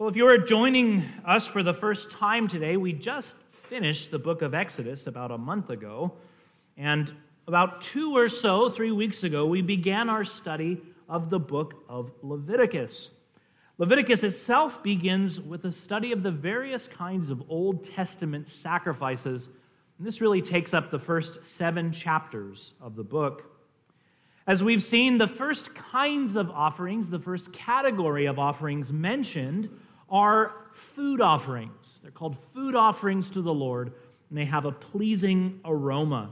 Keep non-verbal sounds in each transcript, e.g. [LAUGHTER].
Well, if you are joining us for the first time today, we just finished the book of Exodus about a month ago. And about two or so, three weeks ago, we began our study of the book of Leviticus. Leviticus itself begins with a study of the various kinds of Old Testament sacrifices. And this really takes up the first seven chapters of the book. As we've seen, the first kinds of offerings, the first category of offerings mentioned are food offerings. They're called food offerings to the Lord, and they have a pleasing aroma.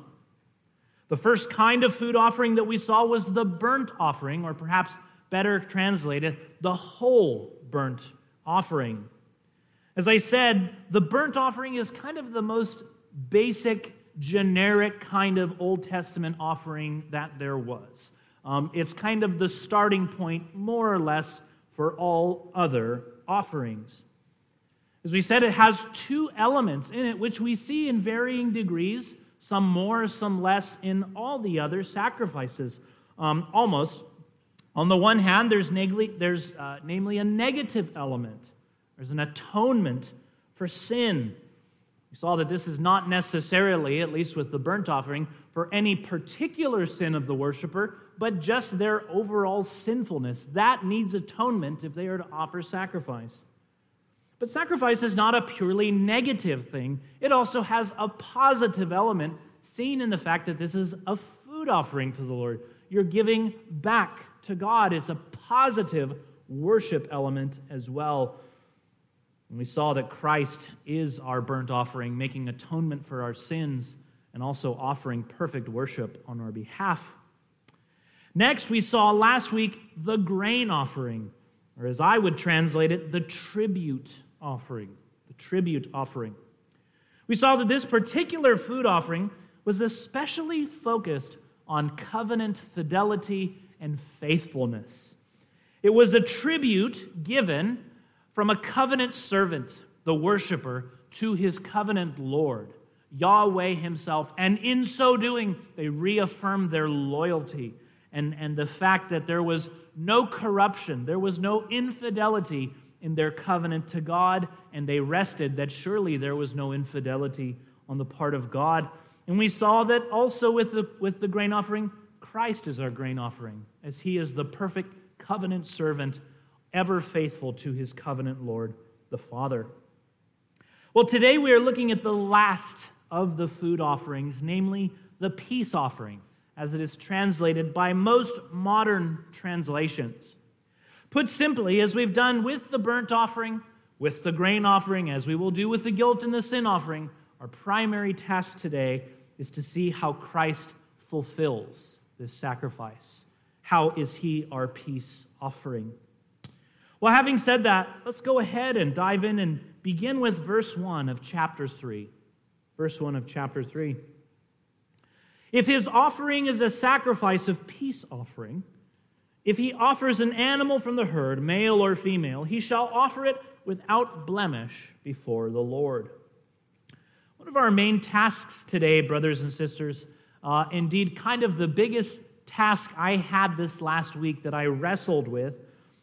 The first kind of food offering that we saw was the burnt offering, or perhaps better translated, the whole burnt offering. As I said, the burnt offering is kind of the most basic, generic kind of Old Testament offering that there was. Um, it's kind of the starting point, more or less, for all other offerings. As we said, it has two elements in it, which we see in varying degrees, some more, some less, in all the other sacrifices, um, almost. On the one hand, there's, there's uh, namely a negative element. There's an atonement for sin. We saw that this is not necessarily, at least with the burnt offering, for any particular sin of the worshiper, but just their overall sinfulness. That needs atonement if they are to offer sacrifice. But sacrifice is not a purely negative thing, it also has a positive element seen in the fact that this is a food offering to the Lord. You're giving back to God. It's a positive worship element as well. And we saw that Christ is our burnt offering, making atonement for our sins and also offering perfect worship on our behalf. Next, we saw last week the grain offering, or as I would translate it, the tribute offering. The tribute offering. We saw that this particular food offering was especially focused on covenant fidelity and faithfulness. It was a tribute given from a covenant servant, the worshiper, to his covenant Lord, Yahweh himself. And in so doing, they reaffirmed their loyalty and, and the fact that there was no corruption, there was no infidelity in their covenant to God, and they rested that surely there was no infidelity on the part of God. And we saw that also with the, with the grain offering, Christ is our grain offering, as he is the perfect covenant servant, ever faithful to his covenant Lord, the Father. Well, today we are looking at the last of the food offerings, namely the peace offering, as it is translated by most modern translations. Put simply, as we've done with the burnt offering, with the grain offering, as we will do with the guilt and the sin offering, our primary task today is to see how Christ fulfills this sacrifice? How is he our peace offering? Well, having said that, let's go ahead and dive in and begin with verse 1 of chapter 3. Verse 1 of chapter 3. If his offering is a sacrifice of peace offering, if he offers an animal from the herd, male or female, he shall offer it without blemish before the Lord. One of our main tasks today, brothers and sisters, uh, indeed, kind of the biggest task I had this last week that I wrestled with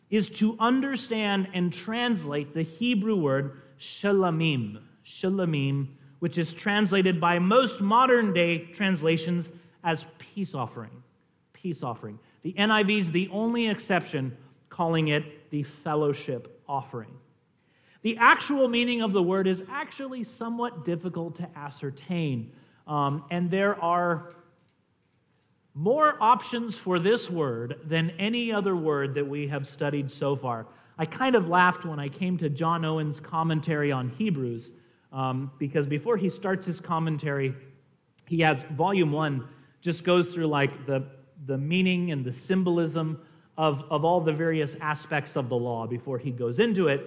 is to understand and translate the Hebrew word shalamim, shalamim, which is translated by most modern day translations as peace offering. Peace offering. The NIV is the only exception, calling it the fellowship offering. The actual meaning of the word is actually somewhat difficult to ascertain. Um, and there are more options for this word than any other word that we have studied so far. I kind of laughed when I came to John Owen's commentary on Hebrews, um, because before he starts his commentary, he has volume one, just goes through like the, the meaning and the symbolism of, of all the various aspects of the law before he goes into it.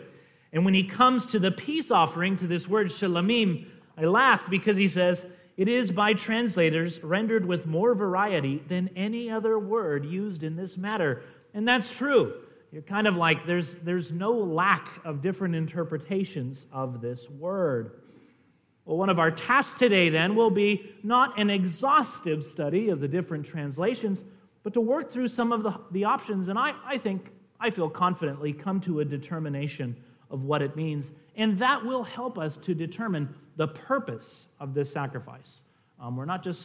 And when he comes to the peace offering, to this word shalamim, I laughed because he says, It is by translators rendered with more variety than any other word used in this matter. And that's true. You're kind of like, there's, there's no lack of different interpretations of this word. Well, one of our tasks today then will be not an exhaustive study of the different translations, but to work through some of the, the options, and I, I think, I feel confidently, come to a determination of what it means. And that will help us to determine the purpose of this sacrifice. Um, we're not just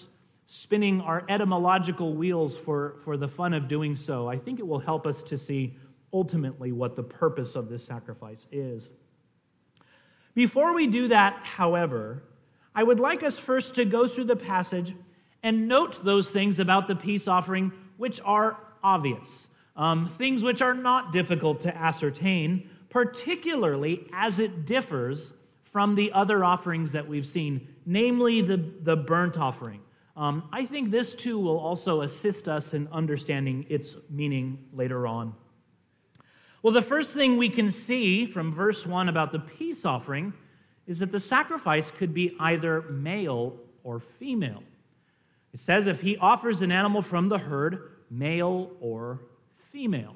spinning our etymological wheels for, for the fun of doing so. I think it will help us to see ultimately what the purpose of this sacrifice is. Before we do that, however, I would like us first to go through the passage and note those things about the peace offering which are obvious, um, things which are not difficult to ascertain, particularly as it differs from the other offerings that we've seen, namely the, the burnt offering. Um, I think this too will also assist us in understanding its meaning later on. Well, the first thing we can see from verse 1 about the peace offering is that the sacrifice could be either male or female. It says if he offers an animal from the herd, male or female.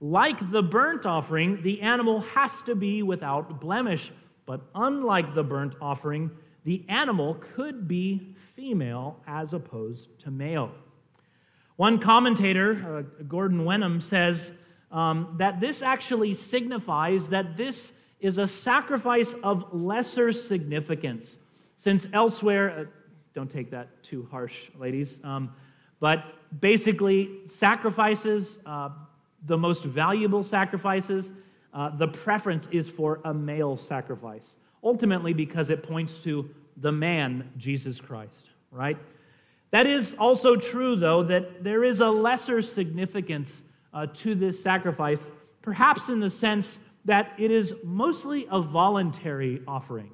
Like the burnt offering, the animal has to be without blemish, but unlike the burnt offering, the animal could be female as opposed to male. One commentator, uh, Gordon Wenham, says um, that this actually signifies that this is a sacrifice of lesser significance, since elsewhere, uh, don't take that too harsh, ladies, um, but basically, sacrifices, uh, the most valuable sacrifices, uh, the preference is for a male sacrifice, ultimately because it points to the man, Jesus Christ, right? That is also true, though, that there is a lesser significance uh, to this sacrifice, perhaps in the sense that it is mostly a voluntary offering.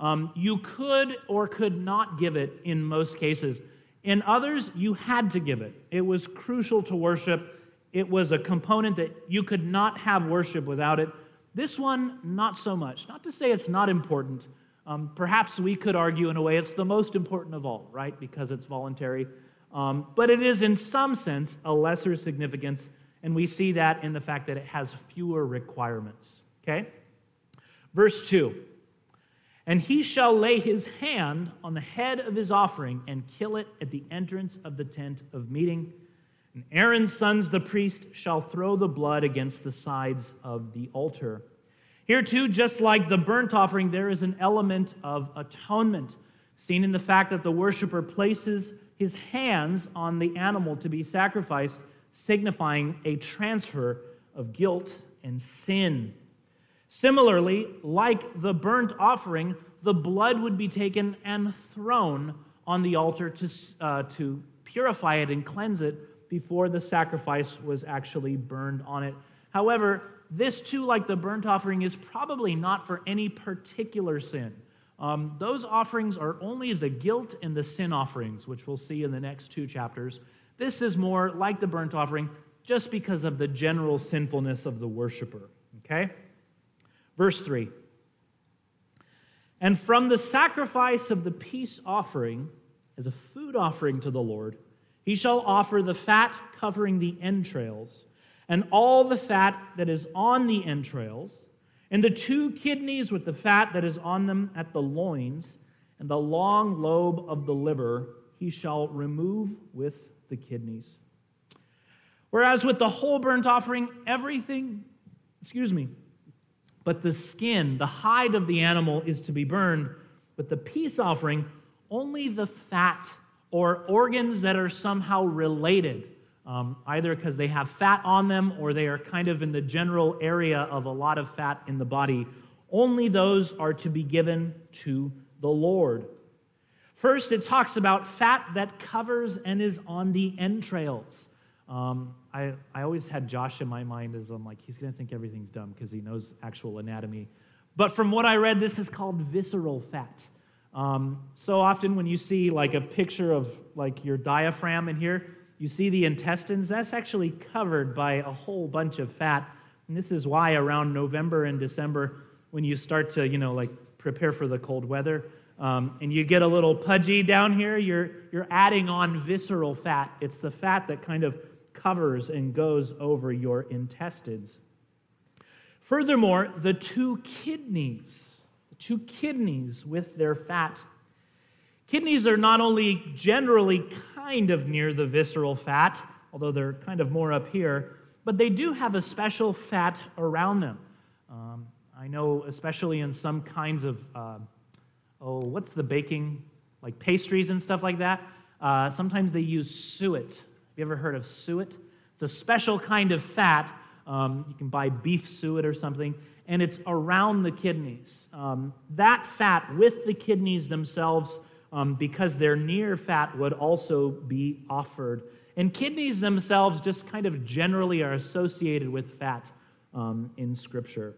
Um, you could or could not give it in most cases. In others, you had to give it. It was crucial to worship. It was a component that you could not have worship without it. This one, not so much. Not to say it's not important. Um, perhaps we could argue in a way it's the most important of all, right? Because it's voluntary. Um, but it is, in some sense, a lesser significance and we see that in the fact that it has fewer requirements. Okay? Verse 2 And he shall lay his hand on the head of his offering and kill it at the entrance of the tent of meeting. And Aaron's sons, the priest, shall throw the blood against the sides of the altar. Here, too, just like the burnt offering, there is an element of atonement, seen in the fact that the worshiper places his hands on the animal to be sacrificed signifying a transfer of guilt and sin. Similarly, like the burnt offering, the blood would be taken and thrown on the altar to, uh, to purify it and cleanse it before the sacrifice was actually burned on it. However, this too, like the burnt offering, is probably not for any particular sin. Um, those offerings are only the guilt and the sin offerings, which we'll see in the next two chapters. This is more like the burnt offering just because of the general sinfulness of the worshiper. Okay? Verse 3 And from the sacrifice of the peace offering, as a food offering to the Lord, he shall offer the fat covering the entrails, and all the fat that is on the entrails, and the two kidneys with the fat that is on them at the loins, and the long lobe of the liver he shall remove with the kidneys. Whereas with the whole burnt offering, everything, excuse me, but the skin, the hide of the animal is to be burned. But the peace offering, only the fat or organs that are somehow related, um, either because they have fat on them or they are kind of in the general area of a lot of fat in the body, only those are to be given to the Lord. First, it talks about fat that covers and is on the entrails. Um, I, I always had Josh in my mind as I'm like, he's going to think everything's dumb because he knows actual anatomy. But from what I read, this is called visceral fat. Um, so often when you see like a picture of like your diaphragm in here, you see the intestines. That's actually covered by a whole bunch of fat. And this is why around November and December, when you start to, you know, like prepare for the cold weather, um, and you get a little pudgy down here, you're, you're adding on visceral fat. It's the fat that kind of covers and goes over your intestines. Furthermore, the two kidneys, the two kidneys with their fat. Kidneys are not only generally kind of near the visceral fat, although they're kind of more up here, but they do have a special fat around them. Um, I know, especially in some kinds of, uh, oh, what's the baking? Like pastries and stuff like that. Uh, sometimes they use suet. Have you ever heard of suet? It's a special kind of fat. Um, you can buy beef suet or something, and it's around the kidneys. Um, that fat with the kidneys themselves, um, because they're near fat, would also be offered. And kidneys themselves just kind of generally are associated with fat um, in Scripture.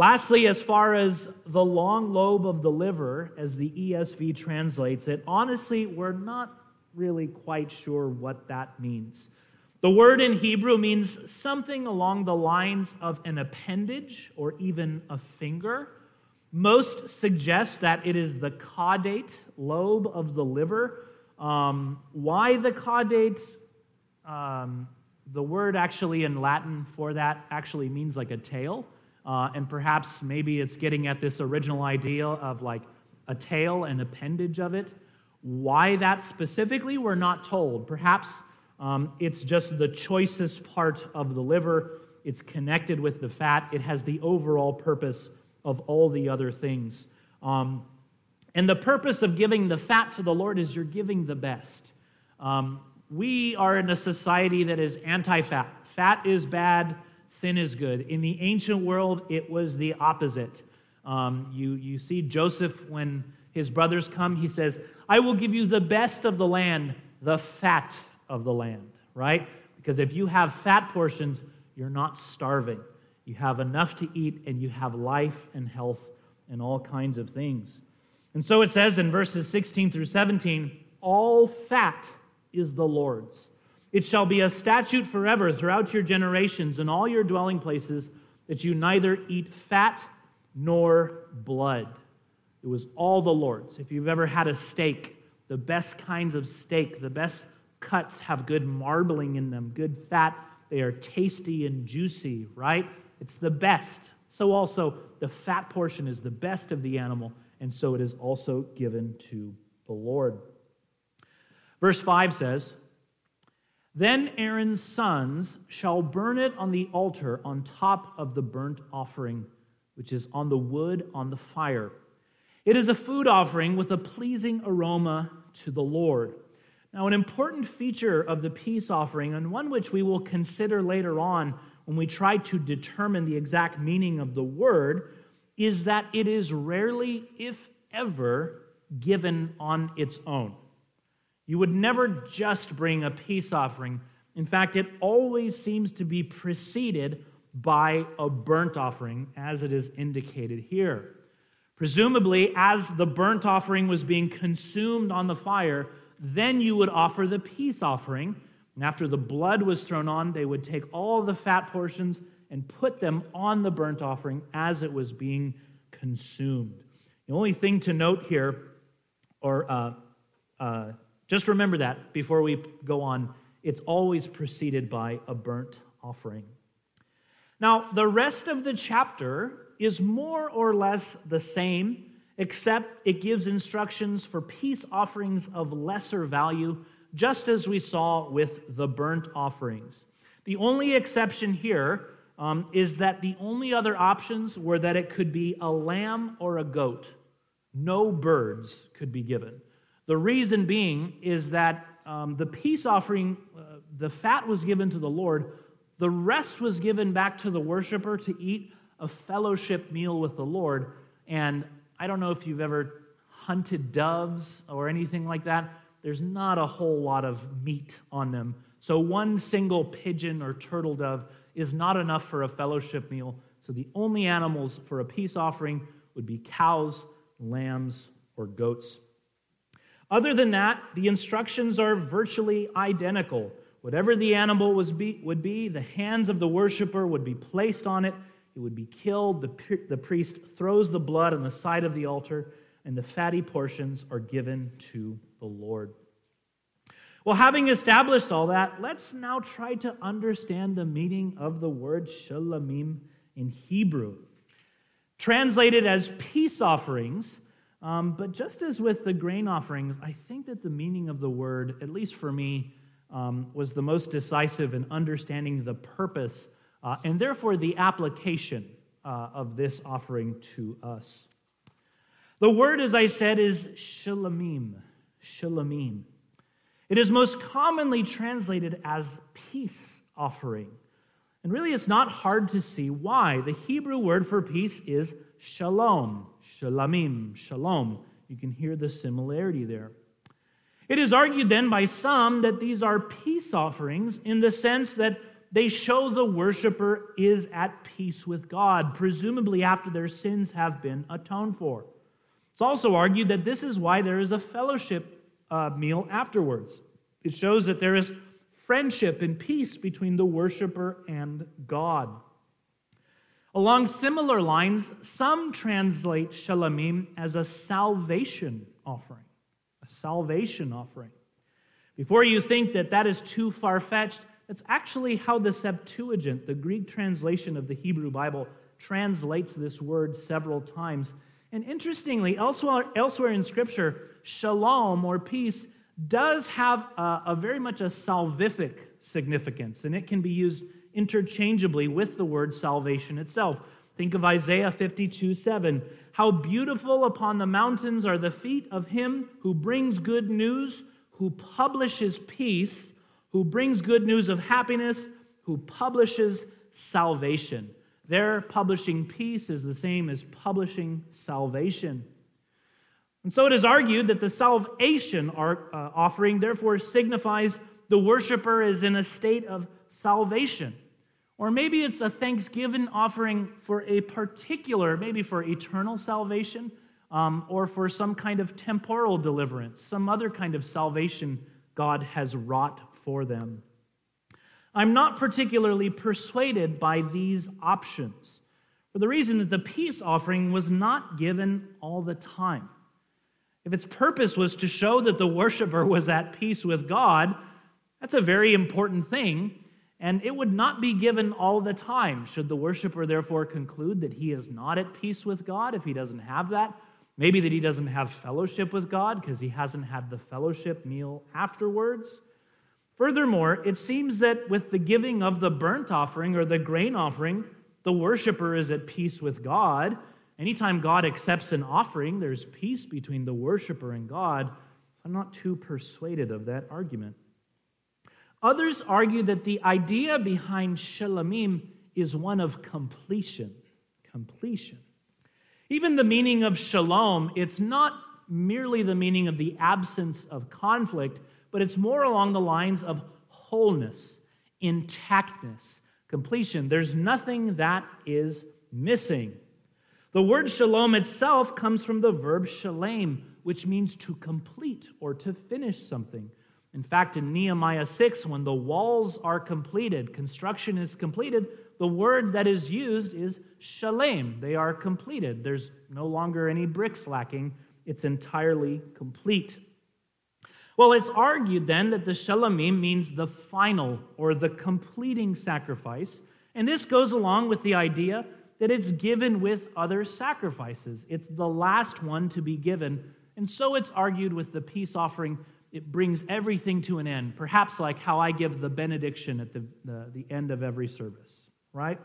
Lastly, as far as the long lobe of the liver, as the ESV translates it, honestly, we're not really quite sure what that means. The word in Hebrew means something along the lines of an appendage or even a finger. Most suggest that it is the caudate lobe of the liver. Um, why the caudate? Um, the word actually in Latin for that actually means like a tail. Uh, and perhaps maybe it's getting at this original idea of like a tail, an appendage of it. Why that specifically, we're not told. Perhaps um, it's just the choicest part of the liver. It's connected with the fat. It has the overall purpose of all the other things. Um, and the purpose of giving the fat to the Lord is you're giving the best. Um, we are in a society that is anti fat. Fat is bad, thin is good. In the ancient world, it was the opposite. Um, you, you see Joseph, when his brothers come, he says, I will give you the best of the land, the fat of the land, right? Because if you have fat portions, you're not starving. You have enough to eat, and you have life and health and all kinds of things. And so it says in verses 16 through 17 all fat is the Lord's. It shall be a statute forever throughout your generations and all your dwelling places that you neither eat fat nor blood. It was all the Lord's. If you've ever had a steak, the best kinds of steak, the best cuts have good marbling in them, good fat. They are tasty and juicy, right? It's the best. So also, the fat portion is the best of the animal, and so it is also given to the Lord. Verse 5 says, Then Aaron's sons shall burn it on the altar on top of the burnt offering, which is on the wood on the fire. It is a food offering with a pleasing aroma to the Lord. Now, an important feature of the peace offering, and one which we will consider later on when we try to determine the exact meaning of the word, is that it is rarely, if ever, given on its own. You would never just bring a peace offering. In fact, it always seems to be preceded by a burnt offering, as it is indicated here. Presumably, as the burnt offering was being consumed on the fire, then you would offer the peace offering. And after the blood was thrown on, they would take all the fat portions and put them on the burnt offering as it was being consumed. The only thing to note here, or uh, uh, just remember that before we go on, it's always preceded by a burnt offering. Now, the rest of the chapter is more or less the same, except it gives instructions for peace offerings of lesser value, just as we saw with the burnt offerings. The only exception here um, is that the only other options were that it could be a lamb or a goat. No birds could be given. The reason being is that um, the peace offering, uh, the fat was given to the Lord, the rest was given back to the worshiper to eat a fellowship meal with the Lord. And I don't know if you've ever hunted doves or anything like that. There's not a whole lot of meat on them. So one single pigeon or turtle dove is not enough for a fellowship meal. So the only animals for a peace offering would be cows, lambs, or goats. Other than that, the instructions are virtually identical. Whatever the animal was be, would be, the hands of the worshiper would be placed on it. It would be killed. The, the priest throws the blood on the side of the altar, and the fatty portions are given to the Lord. Well, having established all that, let's now try to understand the meaning of the word shulamim in Hebrew. Translated as peace offerings, um, but just as with the grain offerings, I think that the meaning of the word, at least for me, um, was the most decisive in understanding the purpose uh, and therefore the application uh, of this offering to us. The word, as I said, is shalomim. Shalomim. It is most commonly translated as peace offering. And really, it's not hard to see why. The Hebrew word for peace is shalom, shalamim, shalom. You can hear the similarity there. It is argued then by some that these are peace offerings in the sense that they show the worshiper is at peace with God, presumably after their sins have been atoned for. It's also argued that this is why there is a fellowship uh, meal afterwards. It shows that there is friendship and peace between the worshiper and God. Along similar lines, some translate shalamim as a salvation offering. A salvation offering. Before you think that that is too far fetched, that's actually how the Septuagint, the Greek translation of the Hebrew Bible, translates this word several times. And interestingly, elsewhere, elsewhere in Scripture, shalom or peace does have a, a very much a salvific significance, and it can be used interchangeably with the word salvation itself. Think of Isaiah 52 7. How beautiful upon the mountains are the feet of him who brings good news, who publishes peace, who brings good news of happiness, who publishes salvation. Their publishing peace is the same as publishing salvation. And so it is argued that the salvation uh, offering therefore signifies the worshiper is in a state of salvation. Or maybe it's a thanksgiving offering for a particular, maybe for eternal salvation, um, or for some kind of temporal deliverance, some other kind of salvation God has wrought for them. I'm not particularly persuaded by these options for the reason that the peace offering was not given all the time. If its purpose was to show that the worshiper was at peace with God, that's a very important thing, and it would not be given all the time. Should the worshiper therefore conclude that he is not at peace with God if he doesn't have that? Maybe that he doesn't have fellowship with God because he hasn't had the fellowship meal afterwards? Furthermore, it seems that with the giving of the burnt offering or the grain offering, the worshiper is at peace with God Anytime God accepts an offering, there's peace between the worshiper and God. I'm not too persuaded of that argument. Others argue that the idea behind Shalomim is one of completion. Completion. Even the meaning of shalom, it's not merely the meaning of the absence of conflict, but it's more along the lines of wholeness, intactness, completion. There's nothing that is missing. The word shalom itself comes from the verb shalem, which means to complete or to finish something. In fact, in Nehemiah 6, when the walls are completed, construction is completed, the word that is used is shalem. They are completed. There's no longer any bricks lacking, it's entirely complete. Well, it's argued then that the shalamim means the final or the completing sacrifice. And this goes along with the idea that it's given with other sacrifices. It's the last one to be given. And so it's argued with the peace offering, it brings everything to an end, perhaps like how I give the benediction at the, the, the end of every service, right?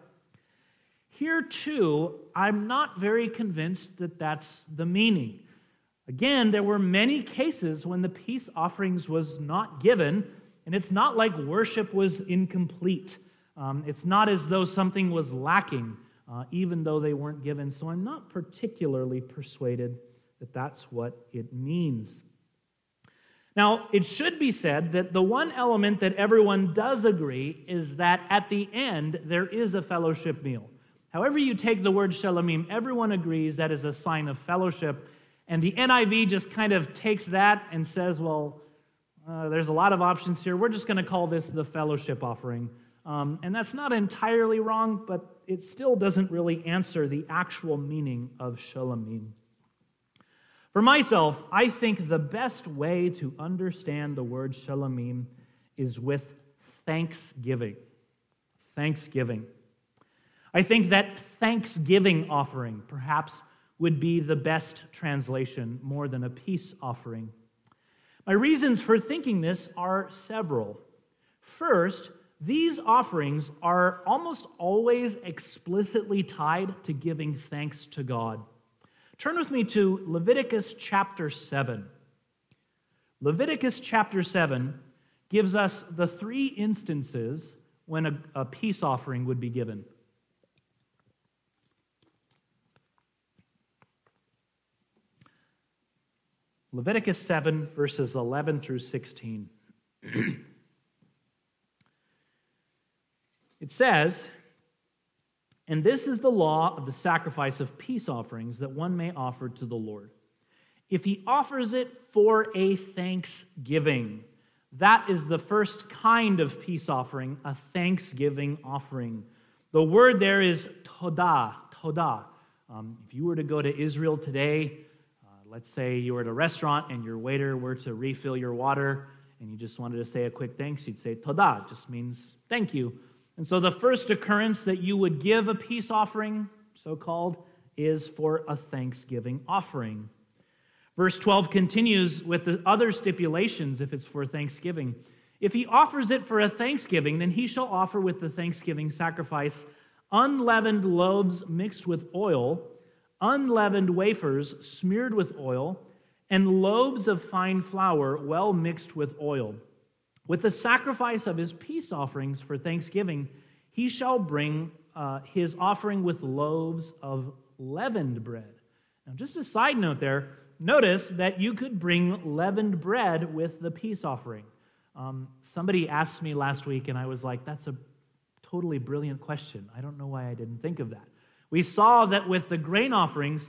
Here, too, I'm not very convinced that that's the meaning. Again, there were many cases when the peace offerings was not given, and it's not like worship was incomplete. Um, it's not as though something was lacking uh, even though they weren't given. So I'm not particularly persuaded that that's what it means. Now, it should be said that the one element that everyone does agree is that at the end there is a fellowship meal. However, you take the word shalomim, everyone agrees that is a sign of fellowship. And the NIV just kind of takes that and says, well, uh, there's a lot of options here. We're just going to call this the fellowship offering. Um, and that's not entirely wrong, but it still doesn't really answer the actual meaning of shalomim. For myself, I think the best way to understand the word shalomim is with thanksgiving. Thanksgiving. I think that thanksgiving offering perhaps would be the best translation more than a peace offering. My reasons for thinking this are several. First, these offerings are almost always explicitly tied to giving thanks to God. Turn with me to Leviticus chapter 7. Leviticus chapter 7 gives us the three instances when a, a peace offering would be given. Leviticus 7, verses 11 through 16. [CLEARS THROAT] it says, And this is the law of the sacrifice of peace offerings that one may offer to the Lord. If he offers it for a thanksgiving, that is the first kind of peace offering, a thanksgiving offering. The word there is todah, todah. Um, if you were to go to Israel today, uh, let's say you were at a restaurant and your waiter were to refill your water and you just wanted to say a quick thanks, you'd say todah, just means thank you. And so the first occurrence that you would give a peace offering, so called, is for a thanksgiving offering. Verse 12 continues with the other stipulations if it's for thanksgiving. If he offers it for a thanksgiving, then he shall offer with the thanksgiving sacrifice unleavened loaves mixed with oil, unleavened wafers smeared with oil, and loaves of fine flour well mixed with oil. With the sacrifice of his peace offerings for thanksgiving, he shall bring uh, his offering with loaves of leavened bread. Now, just a side note there notice that you could bring leavened bread with the peace offering. Um, somebody asked me last week, and I was like, that's a totally brilliant question. I don't know why I didn't think of that. We saw that with the grain offerings,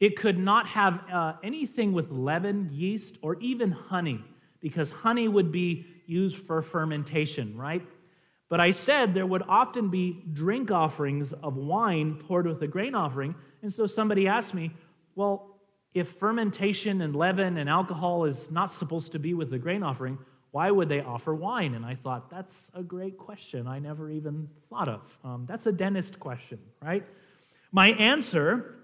it could not have uh, anything with leaven, yeast, or even honey, because honey would be used for fermentation, right? But I said there would often be drink offerings of wine poured with the grain offering. And so somebody asked me, well, if fermentation and leaven and alcohol is not supposed to be with the grain offering, why would they offer wine? And I thought, that's a great question I never even thought of. Um, that's a dentist question, right? My answer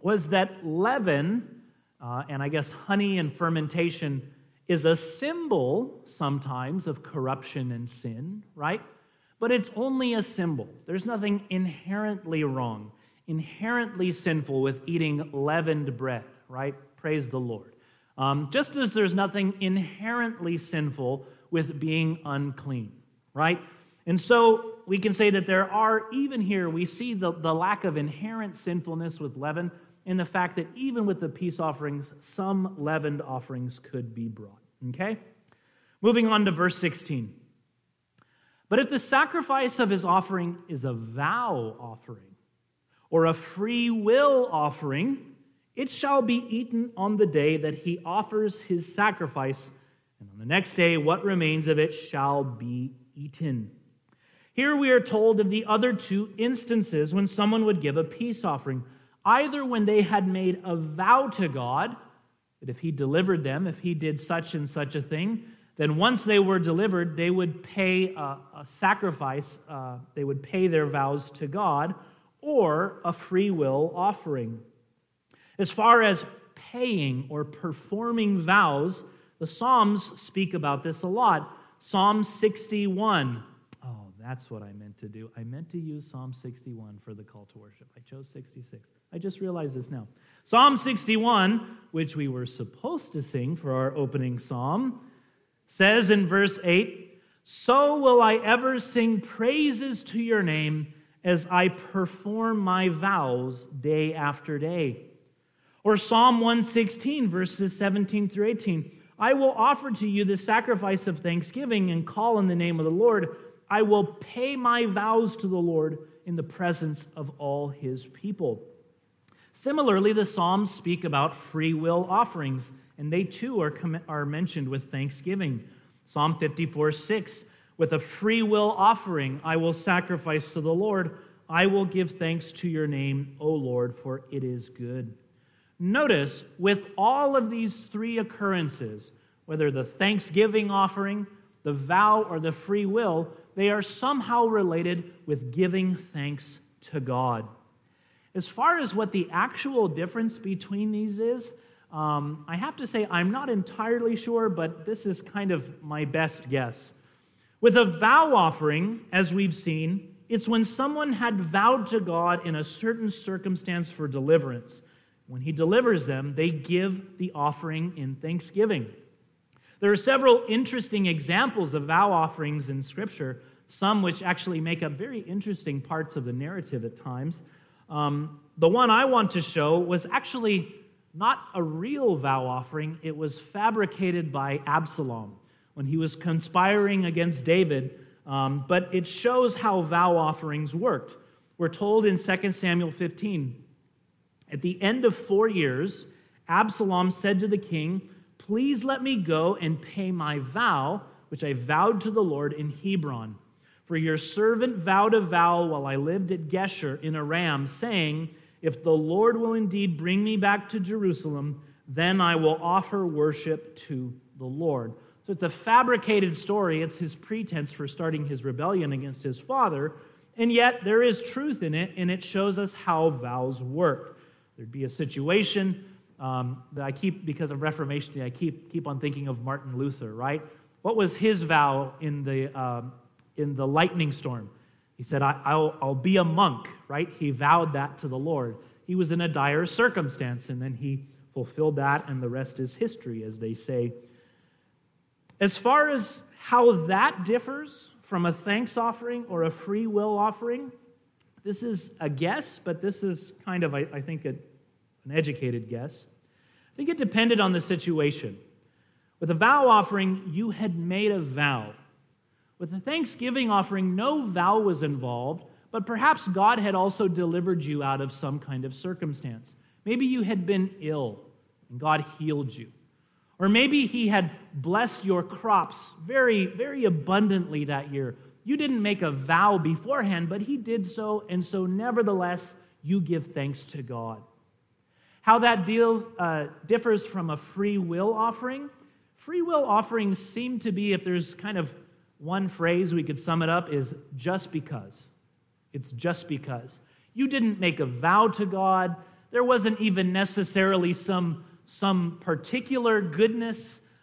was that leaven, uh, and I guess honey and fermentation, is a symbol sometimes of corruption and sin, right? But it's only a symbol. There's nothing inherently wrong, inherently sinful with eating leavened bread right? Praise the Lord. Um, just as there's nothing inherently sinful with being unclean, right? And so we can say that there are, even here, we see the, the lack of inherent sinfulness with leaven in the fact that even with the peace offerings, some leavened offerings could be brought. Okay? Moving on to verse 16. But if the sacrifice of his offering is a vow offering or a free will offering, it shall be eaten on the day that he offers his sacrifice, and on the next day what remains of it shall be eaten. Here we are told of the other two instances when someone would give a peace offering, either when they had made a vow to God that if he delivered them, if he did such and such a thing, then once they were delivered, they would pay a, a sacrifice, uh, they would pay their vows to God, or a free will offering. As far as paying or performing vows, the Psalms speak about this a lot. Psalm 61. Oh, that's what I meant to do. I meant to use Psalm 61 for the call to worship. I chose 66. I just realized this now. Psalm 61, which we were supposed to sing for our opening psalm, says in verse 8 So will I ever sing praises to your name as I perform my vows day after day. Or Psalm 116, verses 17 through 18. I will offer to you the sacrifice of thanksgiving and call in the name of the Lord. I will pay my vows to the Lord in the presence of all his people. Similarly, the Psalms speak about free will offerings, and they too are, are mentioned with thanksgiving. Psalm 54 6 With a free will offering, I will sacrifice to the Lord. I will give thanks to your name, O Lord, for it is good. Notice, with all of these three occurrences, whether the thanksgiving offering, the vow, or the free will, they are somehow related with giving thanks to God. As far as what the actual difference between these is, um, I have to say I'm not entirely sure, but this is kind of my best guess. With a vow offering, as we've seen, it's when someone had vowed to God in a certain circumstance for deliverance. When he delivers them, they give the offering in thanksgiving. There are several interesting examples of vow offerings in Scripture, some which actually make up very interesting parts of the narrative at times. Um, the one I want to show was actually not a real vow offering, it was fabricated by Absalom when he was conspiring against David, um, but it shows how vow offerings worked. We're told in 2 Samuel 15 at the end of four years, Absalom said to the king, Please let me go and pay my vow, which I vowed to the Lord in Hebron. For your servant vowed a vow while I lived at Geshur in Aram, saying, If the Lord will indeed bring me back to Jerusalem, then I will offer worship to the Lord. So it's a fabricated story. It's his pretense for starting his rebellion against his father. And yet there is truth in it, and it shows us how vows work. There'd be a situation um, that I keep, because of Reformation I keep, keep on thinking of Martin Luther, right? What was his vow in the, um, in the lightning storm? He said, I, will I'll be a monk, right? He vowed that to the Lord. He was in a dire circumstance, and then he fulfilled that, and the rest is history, as they say. As far as how that differs from a thanks offering or a free will offering, this is a guess, but this is kind of, I, I think, a, an educated guess. I think it depended on the situation. With a vow offering, you had made a vow. With the thanksgiving offering, no vow was involved, but perhaps God had also delivered you out of some kind of circumstance. Maybe you had been ill and God healed you. Or maybe He had blessed your crops very, very abundantly that year. You didn't make a vow beforehand, but He did so, and so nevertheless, you give thanks to God. How that deals, uh, differs from a free will offering free will offerings seem to be, if there's kind of one phrase we could sum it up is just because. It's just because. You didn't make a vow to God. There wasn't even necessarily some, some particular goodness.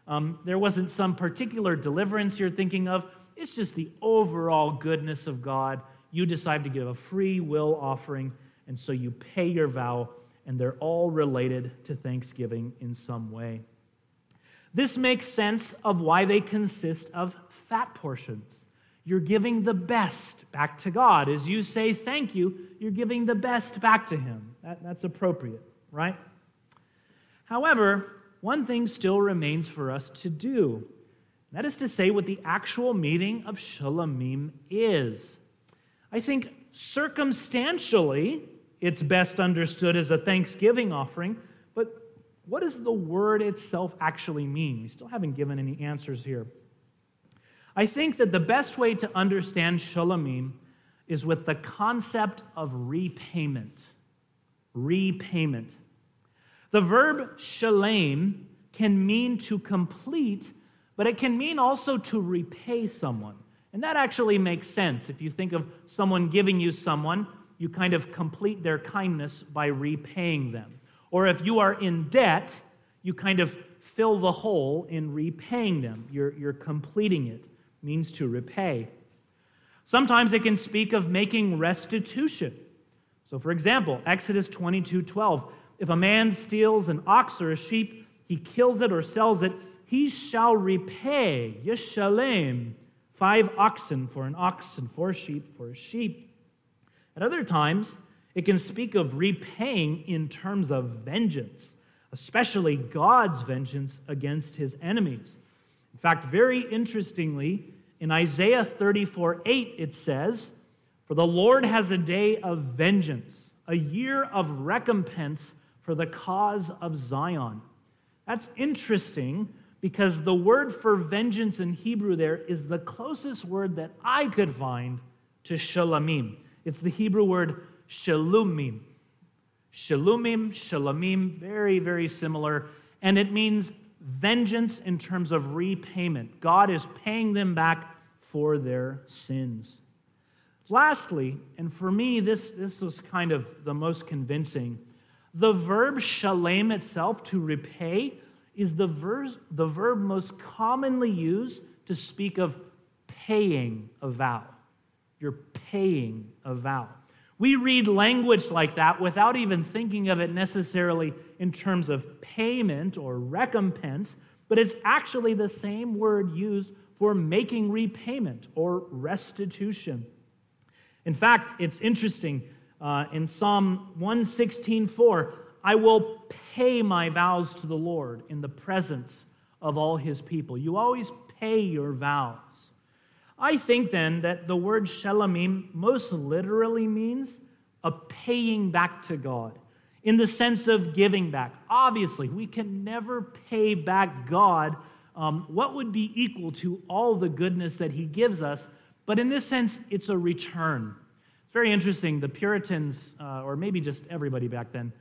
Um, there wasn't some particular deliverance you're thinking of. It's just the overall goodness of God. You decide to give a free will offering, and so you pay your vow, and they're all related to Thanksgiving in some way. This makes sense of why they consist of fat portions. You're giving the best back to God. As you say thank you, you're giving the best back to Him. That, that's appropriate, right? However, one thing still remains for us to do. That is to say, what the actual meaning of shalomim is. I think circumstantially, it's best understood as a thanksgiving offering, but what does the word itself actually mean? We still haven't given any answers here. I think that the best way to understand shalomim is with the concept of repayment. Repayment. The verb shalem can mean to complete, but it can mean also to repay someone. And that actually makes sense. If you think of someone giving you someone, you kind of complete their kindness by repaying them. Or if you are in debt, you kind of fill the hole in repaying them. You're, you're completing it means to repay. Sometimes it can speak of making restitution. So, for example, Exodus 22 12. If a man steals an ox or a sheep, he kills it or sells it, he shall repay, yeshalem, five oxen for an ox and four sheep for a sheep. At other times, it can speak of repaying in terms of vengeance, especially God's vengeance against his enemies. In fact, very interestingly, in Isaiah 34 8, it says, For the Lord has a day of vengeance, a year of recompense for the cause of Zion. That's interesting because the word for vengeance in Hebrew there is the closest word that I could find to shalamim. It's the Hebrew word shalumim. Shalumim, shalamim, very, very similar. And it means vengeance in terms of repayment. God is paying them back for their sins. Lastly, and for me, this, this was kind of the most convincing, the verb shalem itself, to repay, is the, verse, the verb most commonly used to speak of paying a vow. You're paying a vow. We read language like that without even thinking of it necessarily in terms of payment or recompense, but it's actually the same word used for making repayment or restitution. In fact, it's interesting. Uh, in Psalm 116:4, I will pay my vows to the Lord in the presence of all his people. You always pay your vows. I think then that the word shelamim most literally means a paying back to God in the sense of giving back. Obviously, we can never pay back God um, what would be equal to all the goodness that He gives us, but in this sense, it's a return. It's very interesting. The Puritans, uh, or maybe just everybody back then,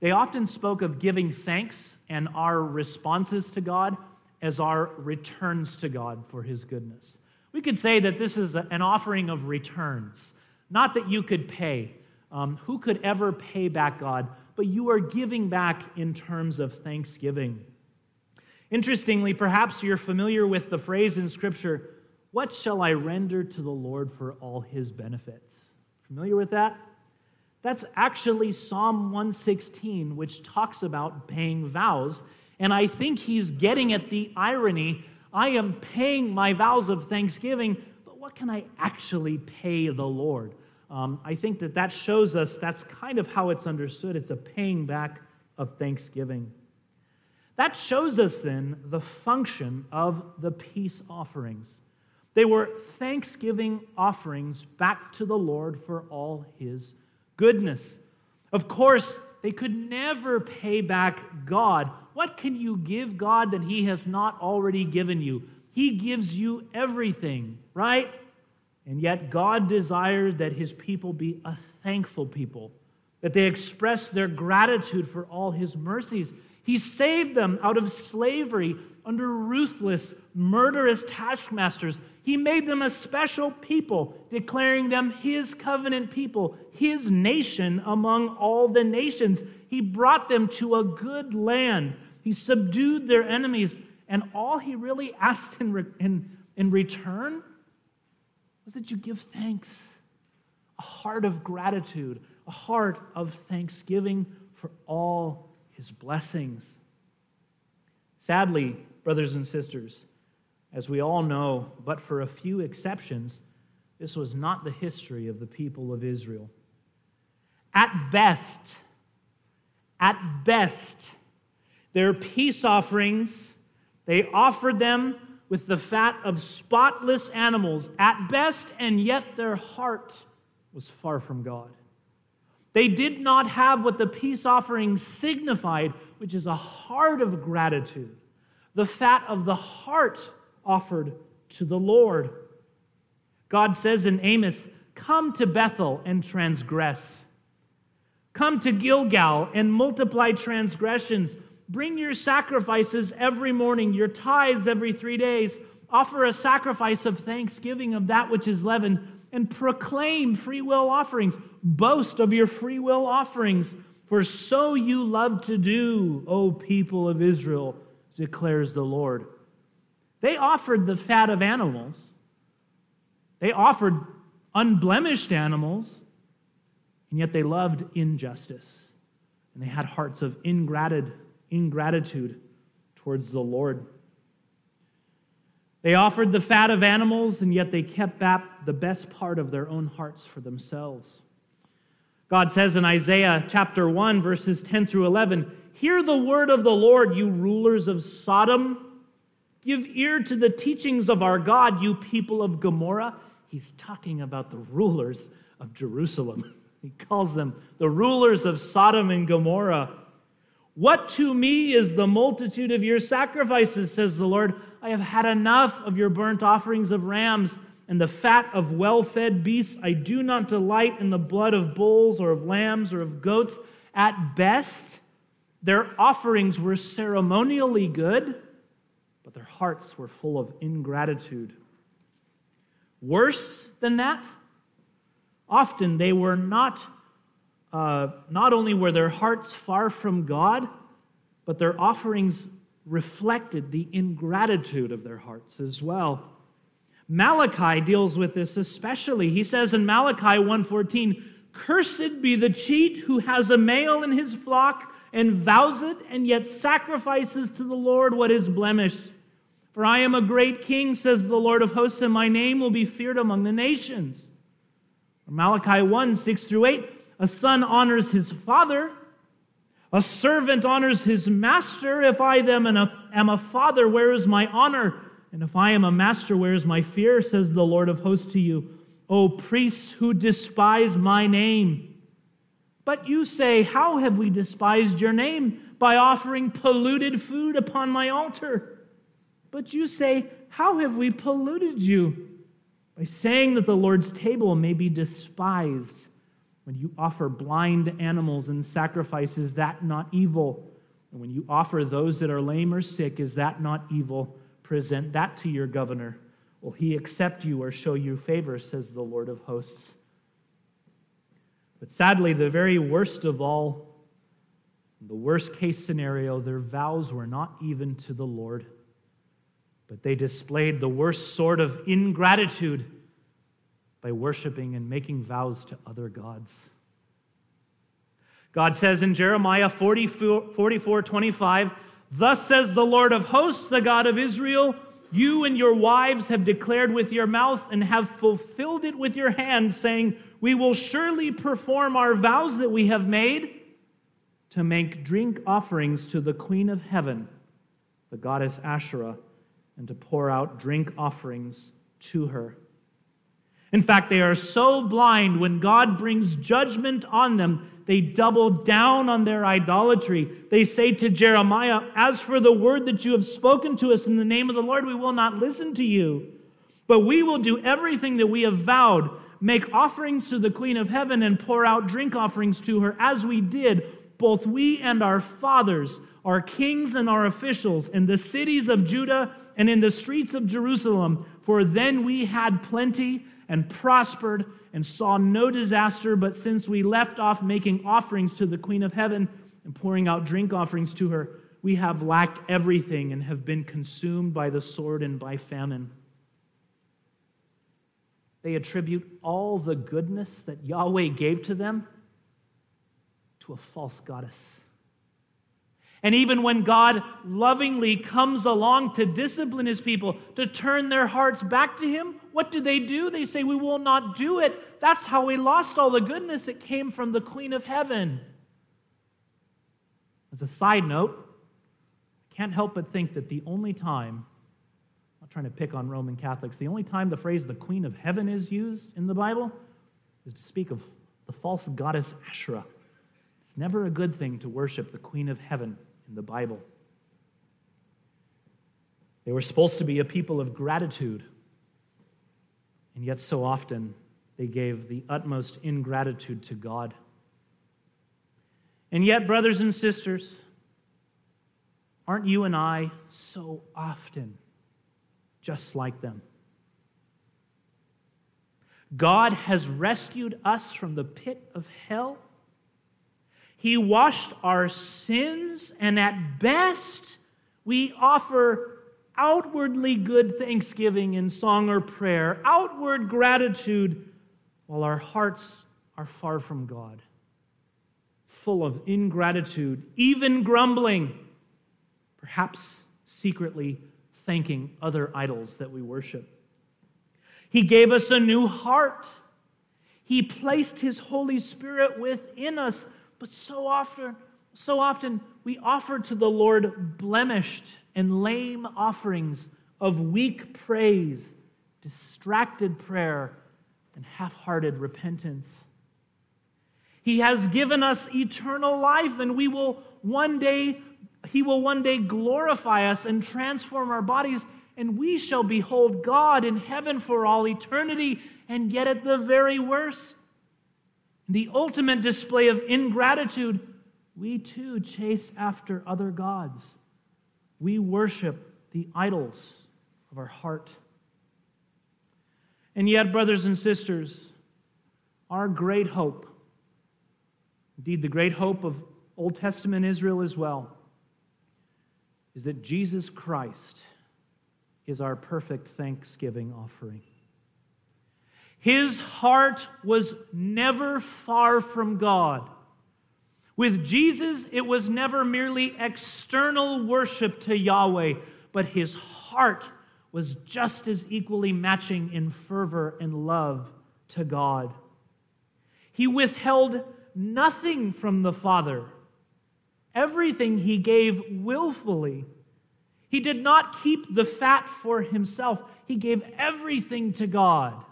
they often spoke of giving thanks and our responses to God as our returns to God for His goodness. We could say that this is an offering of returns, not that you could pay. Um, who could ever pay back God? But you are giving back in terms of thanksgiving. Interestingly, perhaps you're familiar with the phrase in Scripture, What shall I render to the Lord for all his benefits? Familiar with that? That's actually Psalm 116, which talks about paying vows and I think he's getting at the irony I am paying my vows of thanksgiving, but what can I actually pay the Lord? Um, I think that that shows us that's kind of how it's understood. It's a paying back of thanksgiving. That shows us then the function of the peace offerings. They were thanksgiving offerings back to the Lord for all his goodness. Of course, they could never pay back God. What can you give God that He has not already given you? He gives you everything, right? And yet, God desires that His people be a thankful people, that they express their gratitude for all His mercies. He saved them out of slavery under ruthless, murderous taskmasters. He made them a special people, declaring them his covenant people, his nation among all the nations. He brought them to a good land. He subdued their enemies. And all he really asked in, in, in return that you give thanks, a heart of gratitude, a heart of thanksgiving for all his blessings. Sadly, brothers and sisters, as we all know, but for a few exceptions, this was not the history of the people of Israel. At best, at best, their peace offerings, they offered them with the fat of spotless animals, at best, and yet their heart was far from God. They did not have what the peace offering signified, which is a heart of gratitude, the fat of the heart offered to the Lord. God says in Amos, Come to Bethel and transgress. Come to Gilgal and multiply transgressions. Bring your sacrifices every morning, your tithes every three days. Offer a sacrifice of thanksgiving of that which is leavened, and proclaim free will offerings. Boast of your free will offerings, for so you love to do, O people of Israel, declares the Lord. They offered the fat of animals, they offered unblemished animals, and yet they loved injustice. And they had hearts of ingratitude towards the Lord. They offered the fat of animals, and yet they kept back the best part of their own hearts for themselves. God says in Isaiah chapter 1, verses 10 through 11, Hear the word of the Lord, you rulers of Sodom Give ear to the teachings of our God, you people of Gomorrah. He's talking about the rulers of Jerusalem. [LAUGHS] He calls them the rulers of Sodom and Gomorrah. What to me is the multitude of your sacrifices, says the Lord. I have had enough of your burnt offerings of rams and the fat of well fed beasts. I do not delight in the blood of bulls or of lambs or of goats. At best, their offerings were ceremonially good but their hearts were full of ingratitude. Worse than that, often they were not, uh, not only were their hearts far from God, but their offerings reflected the ingratitude of their hearts as well. Malachi deals with this especially. He says in Malachi 1:14, "Cursed be the cheat who has a male in his flock and vows it and yet sacrifices to the Lord what is blemished. For I am a great king, says the Lord of hosts, and my name will be feared among the nations." Malachi 1, 6 through 8, a son honors his father, a servant honors his master. If I then am a father, where is my honor? And if I am a master, where is my fear? says the Lord of hosts to you. O priests who despise my name. But you say, How have we despised your name? By offering polluted food upon my altar. But you say, How have we polluted you? By saying that the Lord's table may be despised. When you offer blind animals and sacrifices, that not evil? And when you offer those that are lame or sick, is that not evil? present that to your governor. Will he accept you or show you favor, says the Lord of hosts? But sadly, the very worst of all, the worst case scenario, their vows were not even to the Lord, but they displayed the worst sort of ingratitude by worshiping and making vows to other gods. God says in Jeremiah 44, 44 25, Thus says the Lord of hosts, the God of Israel You and your wives have declared with your mouth and have fulfilled it with your hands, saying, We will surely perform our vows that we have made to make drink offerings to the Queen of Heaven, the goddess Asherah, and to pour out drink offerings to her. In fact, they are so blind when God brings judgment on them they double down on their idolatry. They say to Jeremiah, As for the word that you have spoken to us in the name of the Lord, we will not listen to you. But we will do everything that we have vowed make offerings to the Queen of Heaven and pour out drink offerings to her, as we did, both we and our fathers, our kings and our officials, in the cities of Judah and in the streets of Jerusalem. For then we had plenty and prospered and saw no disaster, but since we left off making offerings to the Queen of Heaven and pouring out drink offerings to her, we have lacked everything and have been consumed by the sword and by famine. They attribute all the goodness that Yahweh gave to them to a false goddess. And even when God lovingly comes along to discipline his people, to turn their hearts back to him, what do they do? They say, We will not do it. That's how we lost all the goodness that came from the Queen of Heaven. As a side note, I can't help but think that the only time, I'm not trying to pick on Roman Catholics, the only time the phrase the Queen of Heaven is used in the Bible is to speak of the false goddess Asherah. It's never a good thing to worship the Queen of Heaven in the Bible. They were supposed to be a people of gratitude, and yet so often they gave the utmost ingratitude to God. And yet, brothers and sisters, aren't you and I so often just like them? God has rescued us from the pit of hell he washed our sins, and at best, we offer outwardly good thanksgiving in song or prayer, outward gratitude, while our hearts are far from God, full of ingratitude, even grumbling, perhaps secretly thanking other idols that we worship. He gave us a new heart. He placed His Holy Spirit within us but so often, so often we offer to the Lord blemished and lame offerings of weak praise, distracted prayer, and half hearted repentance. He has given us eternal life, and we will one day, He will one day glorify us and transform our bodies, and we shall behold God in heaven for all eternity. And yet, at the very worst, the ultimate display of ingratitude, we too chase after other gods. We worship the idols of our heart. And yet, brothers and sisters, our great hope, indeed the great hope of Old Testament Israel as well, is that Jesus Christ is our perfect thanksgiving offering. His heart was never far from God. With Jesus, it was never merely external worship to Yahweh, but his heart was just as equally matching in fervor and love to God. He withheld nothing from the Father. Everything he gave willfully. He did not keep the fat for himself, he gave everything to God.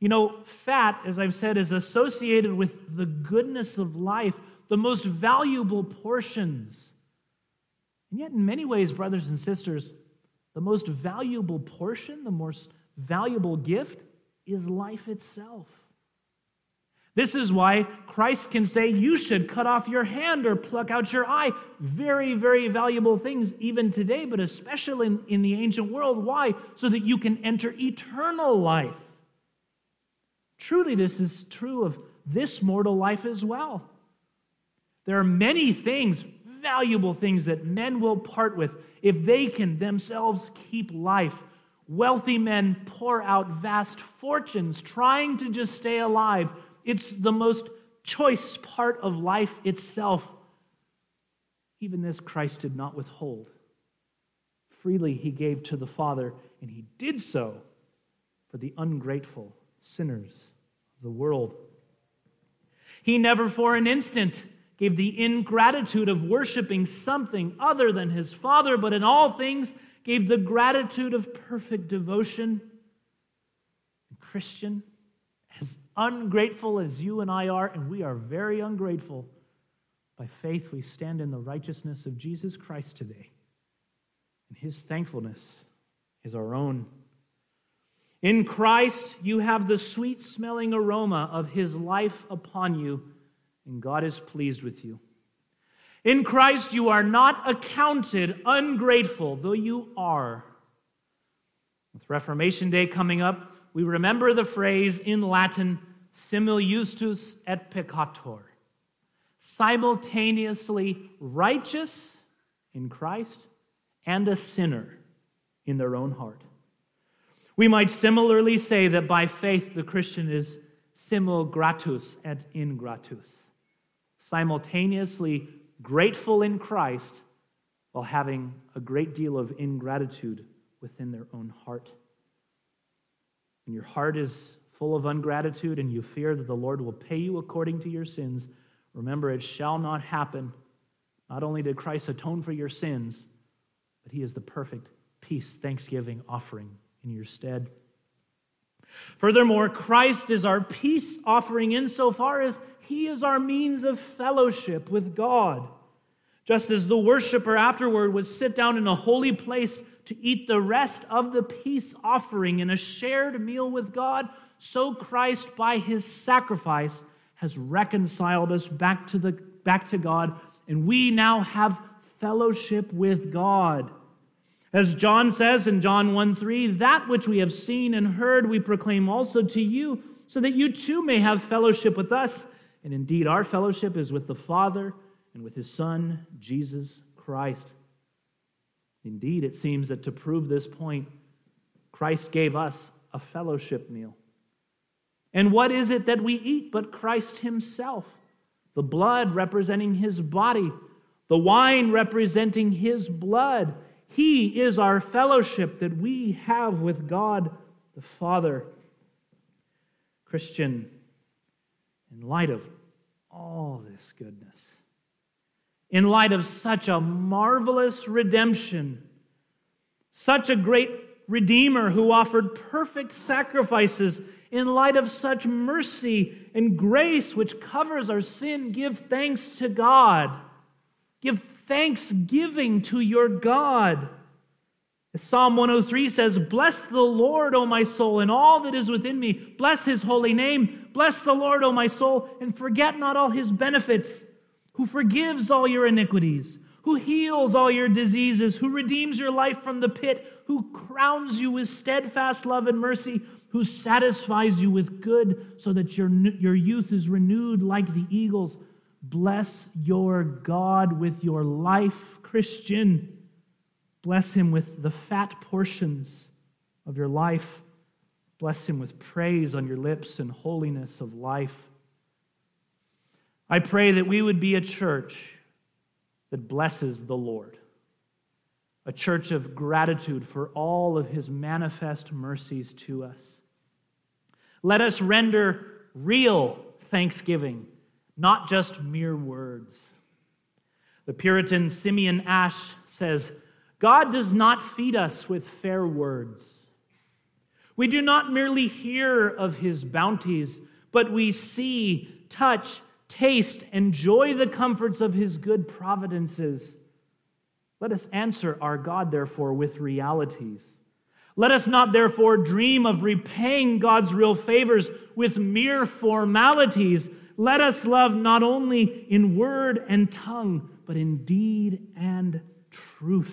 You know, fat, as I've said, is associated with the goodness of life, the most valuable portions. And yet, in many ways, brothers and sisters, the most valuable portion, the most valuable gift, is life itself. This is why Christ can say, You should cut off your hand or pluck out your eye. Very, very valuable things, even today, but especially in, in the ancient world. Why? So that you can enter eternal life. Truly, this is true of this mortal life as well. There are many things, valuable things, that men will part with if they can themselves keep life. Wealthy men pour out vast fortunes trying to just stay alive. It's the most choice part of life itself. Even this Christ did not withhold. Freely he gave to the Father, and he did so for the ungrateful sinners the world. He never for an instant gave the ingratitude of worshiping something other than his Father, but in all things gave the gratitude of perfect devotion. Christian, as ungrateful as you and I are, and we are very ungrateful, by faith we stand in the righteousness of Jesus Christ today. And his thankfulness is our own. In Christ, you have the sweet smelling aroma of his life upon you, and God is pleased with you. In Christ, you are not accounted ungrateful, though you are. With Reformation Day coming up, we remember the phrase in Latin, simul justus et peccator, simultaneously righteous in Christ and a sinner in their own heart. We might similarly say that by faith the Christian is simul gratus et ingratus, simultaneously grateful in Christ while having a great deal of ingratitude within their own heart. When your heart is full of ungratitude and you fear that the Lord will pay you according to your sins, remember it shall not happen. Not only did Christ atone for your sins, but he is the perfect peace thanksgiving offering in your stead. Furthermore, Christ is our peace offering insofar as he is our means of fellowship with God. Just as the worshiper afterward would sit down in a holy place to eat the rest of the peace offering in a shared meal with God, so Christ, by his sacrifice, has reconciled us back to, the, back to God, and we now have fellowship with God. As John says in John 1 3, that which we have seen and heard we proclaim also to you, so that you too may have fellowship with us. And indeed, our fellowship is with the Father and with his Son, Jesus Christ. Indeed, it seems that to prove this point, Christ gave us a fellowship meal. And what is it that we eat but Christ himself? The blood representing his body, the wine representing his blood he is our fellowship that we have with God the Father. Christian, in light of all this goodness, in light of such a marvelous redemption, such a great Redeemer who offered perfect sacrifices, in light of such mercy and grace which covers our sin, give thanks to God. Give thanksgiving to your God. As Psalm 103 says, Bless the Lord, O my soul, and all that is within me. Bless his holy name. Bless the Lord, O my soul, and forget not all his benefits, who forgives all your iniquities, who heals all your diseases, who redeems your life from the pit, who crowns you with steadfast love and mercy, who satisfies you with good so that your, your youth is renewed like the eagles. Bless your God with your life, Christian. Bless him with the fat portions of your life. Bless him with praise on your lips and holiness of life. I pray that we would be a church that blesses the Lord, a church of gratitude for all of his manifest mercies to us. Let us render real thanksgiving, not just mere words. The Puritan Simeon Ash says, God does not feed us with fair words. We do not merely hear of his bounties, but we see, touch, taste, enjoy the comforts of his good providences. Let us answer our God, therefore, with realities. Let us not, therefore, dream of repaying God's real favors with mere formalities. Let us love not only in word and tongue, but in deed and truth.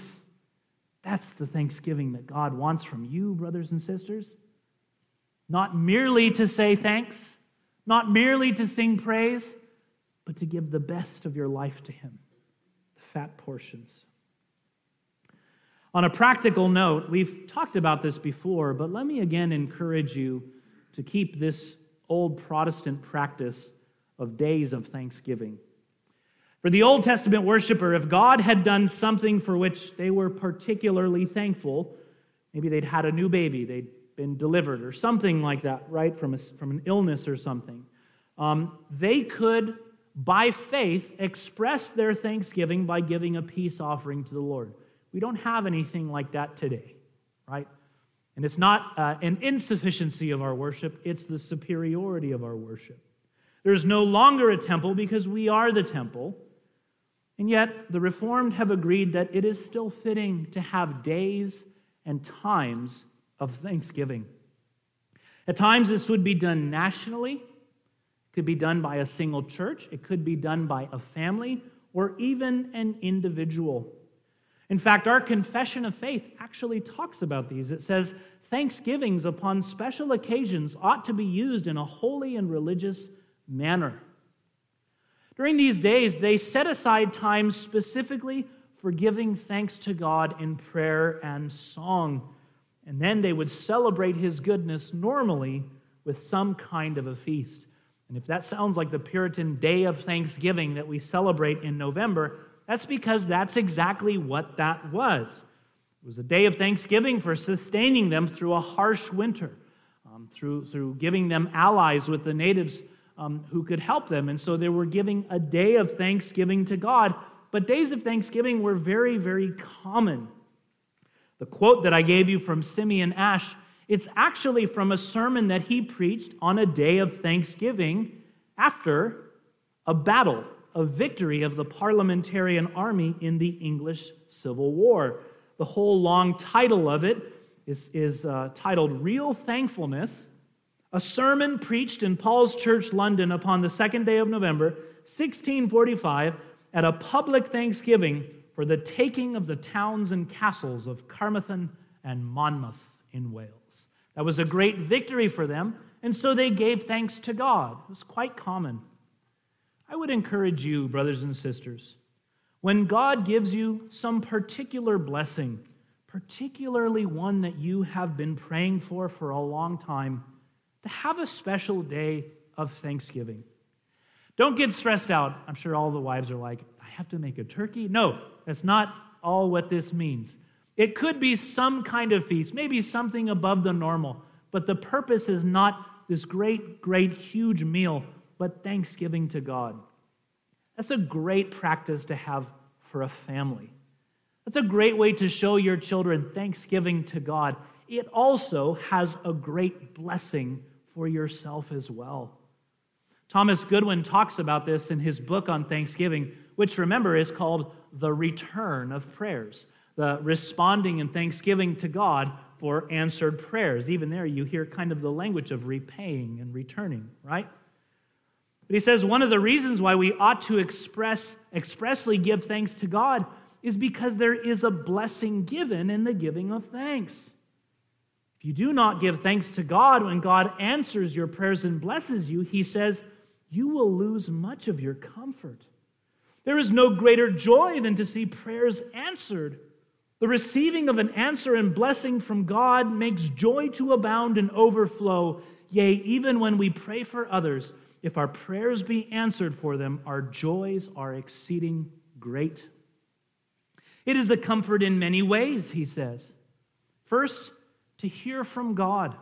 That's the thanksgiving that God wants from you, brothers and sisters. Not merely to say thanks, not merely to sing praise, but to give the best of your life to Him, the fat portions. On a practical note, we've talked about this before, but let me again encourage you to keep this old Protestant practice of days of thanksgiving. For the Old Testament worshiper, if God had done something for which they were particularly thankful, maybe they'd had a new baby, they'd been delivered, or something like that, right, from, a, from an illness or something, um, they could, by faith, express their thanksgiving by giving a peace offering to the Lord. We don't have anything like that today, right? And it's not uh, an insufficiency of our worship, it's the superiority of our worship. There's no longer a temple because we are the temple. And yet, the Reformed have agreed that it is still fitting to have days and times of thanksgiving. At times, this would be done nationally, it could be done by a single church, it could be done by a family, or even an individual. In fact, our confession of faith actually talks about these. It says, Thanksgivings upon special occasions ought to be used in a holy and religious manner. During these days, they set aside time specifically for giving thanks to God in prayer and song. And then they would celebrate his goodness normally with some kind of a feast. And if that sounds like the Puritan Day of Thanksgiving that we celebrate in November, that's because that's exactly what that was. It was a day of thanksgiving for sustaining them through a harsh winter, um, through, through giving them allies with the natives um, who could help them. And so they were giving a day of thanksgiving to God. But days of thanksgiving were very, very common. The quote that I gave you from Simeon Ash, it's actually from a sermon that he preached on a day of thanksgiving after a battle, a victory of the parliamentarian army in the English Civil War. The whole long title of it is, is uh, titled Real Thankfulness a sermon preached in Paul's Church, London, upon the second day of November, 1645, at a public thanksgiving for the taking of the towns and castles of Carmarthen and Monmouth in Wales. That was a great victory for them, and so they gave thanks to God. It was quite common. I would encourage you, brothers and sisters, when God gives you some particular blessing, particularly one that you have been praying for for a long time, have a special day of Thanksgiving. Don't get stressed out. I'm sure all the wives are like, I have to make a turkey. No, that's not all what this means. It could be some kind of feast, maybe something above the normal, but the purpose is not this great, great, huge meal, but thanksgiving to God. That's a great practice to have for a family. That's a great way to show your children thanksgiving to God it also has a great blessing for yourself as well. Thomas Goodwin talks about this in his book on Thanksgiving, which remember is called The Return of Prayers, the responding in thanksgiving to God for answered prayers. Even there, you hear kind of the language of repaying and returning, right? But he says one of the reasons why we ought to express expressly give thanks to God is because there is a blessing given in the giving of thanks. You do not give thanks to God when God answers your prayers and blesses you, he says, you will lose much of your comfort. There is no greater joy than to see prayers answered The receiving of an answer and blessing from God makes joy to abound and overflow. Yea, even when we pray for others, if our prayers be answered for them, our joys are exceeding great. It is a comfort in many ways, he says. First, to hear from God,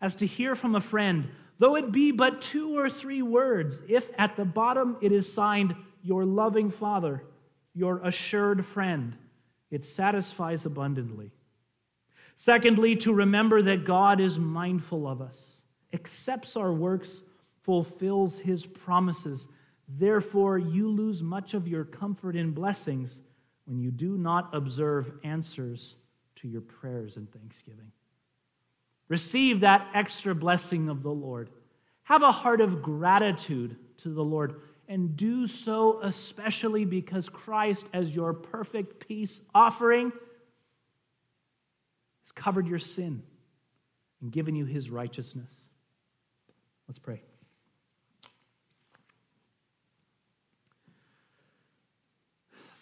as to hear from a friend, though it be but two or three words, if at the bottom it is signed, Your loving Father, your assured friend, it satisfies abundantly. Secondly, to remember that God is mindful of us, accepts our works, fulfills his promises. Therefore, you lose much of your comfort in blessings when you do not observe answers to your prayers and thanksgiving. Receive that extra blessing of the Lord. Have a heart of gratitude to the Lord, and do so especially because Christ, as your perfect peace offering, has covered your sin and given you his righteousness. Let's pray.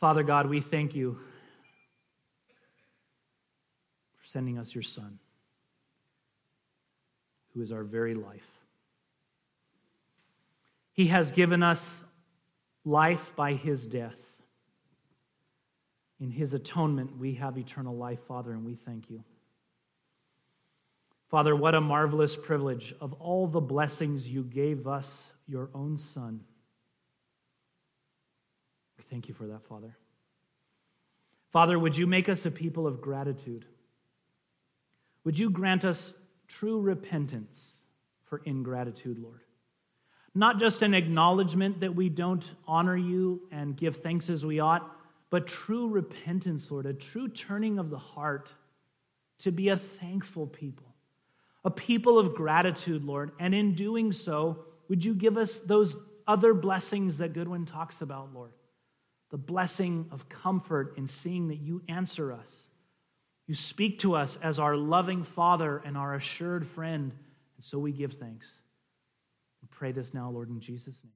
Father God, we thank you for sending us your Son who is our very life. He has given us life by his death. In his atonement, we have eternal life, Father, and we thank you. Father, what a marvelous privilege of all the blessings you gave us, your own Son. We thank you for that, Father. Father, would you make us a people of gratitude? Would you grant us true repentance for ingratitude, Lord. Not just an acknowledgement that we don't honor you and give thanks as we ought, but true repentance, Lord, a true turning of the heart to be a thankful people, a people of gratitude, Lord. And in doing so, would you give us those other blessings that Goodwin talks about, Lord? The blessing of comfort in seeing that you answer us you speak to us as our loving Father and our assured friend, and so we give thanks. We pray this now, Lord, in Jesus' name.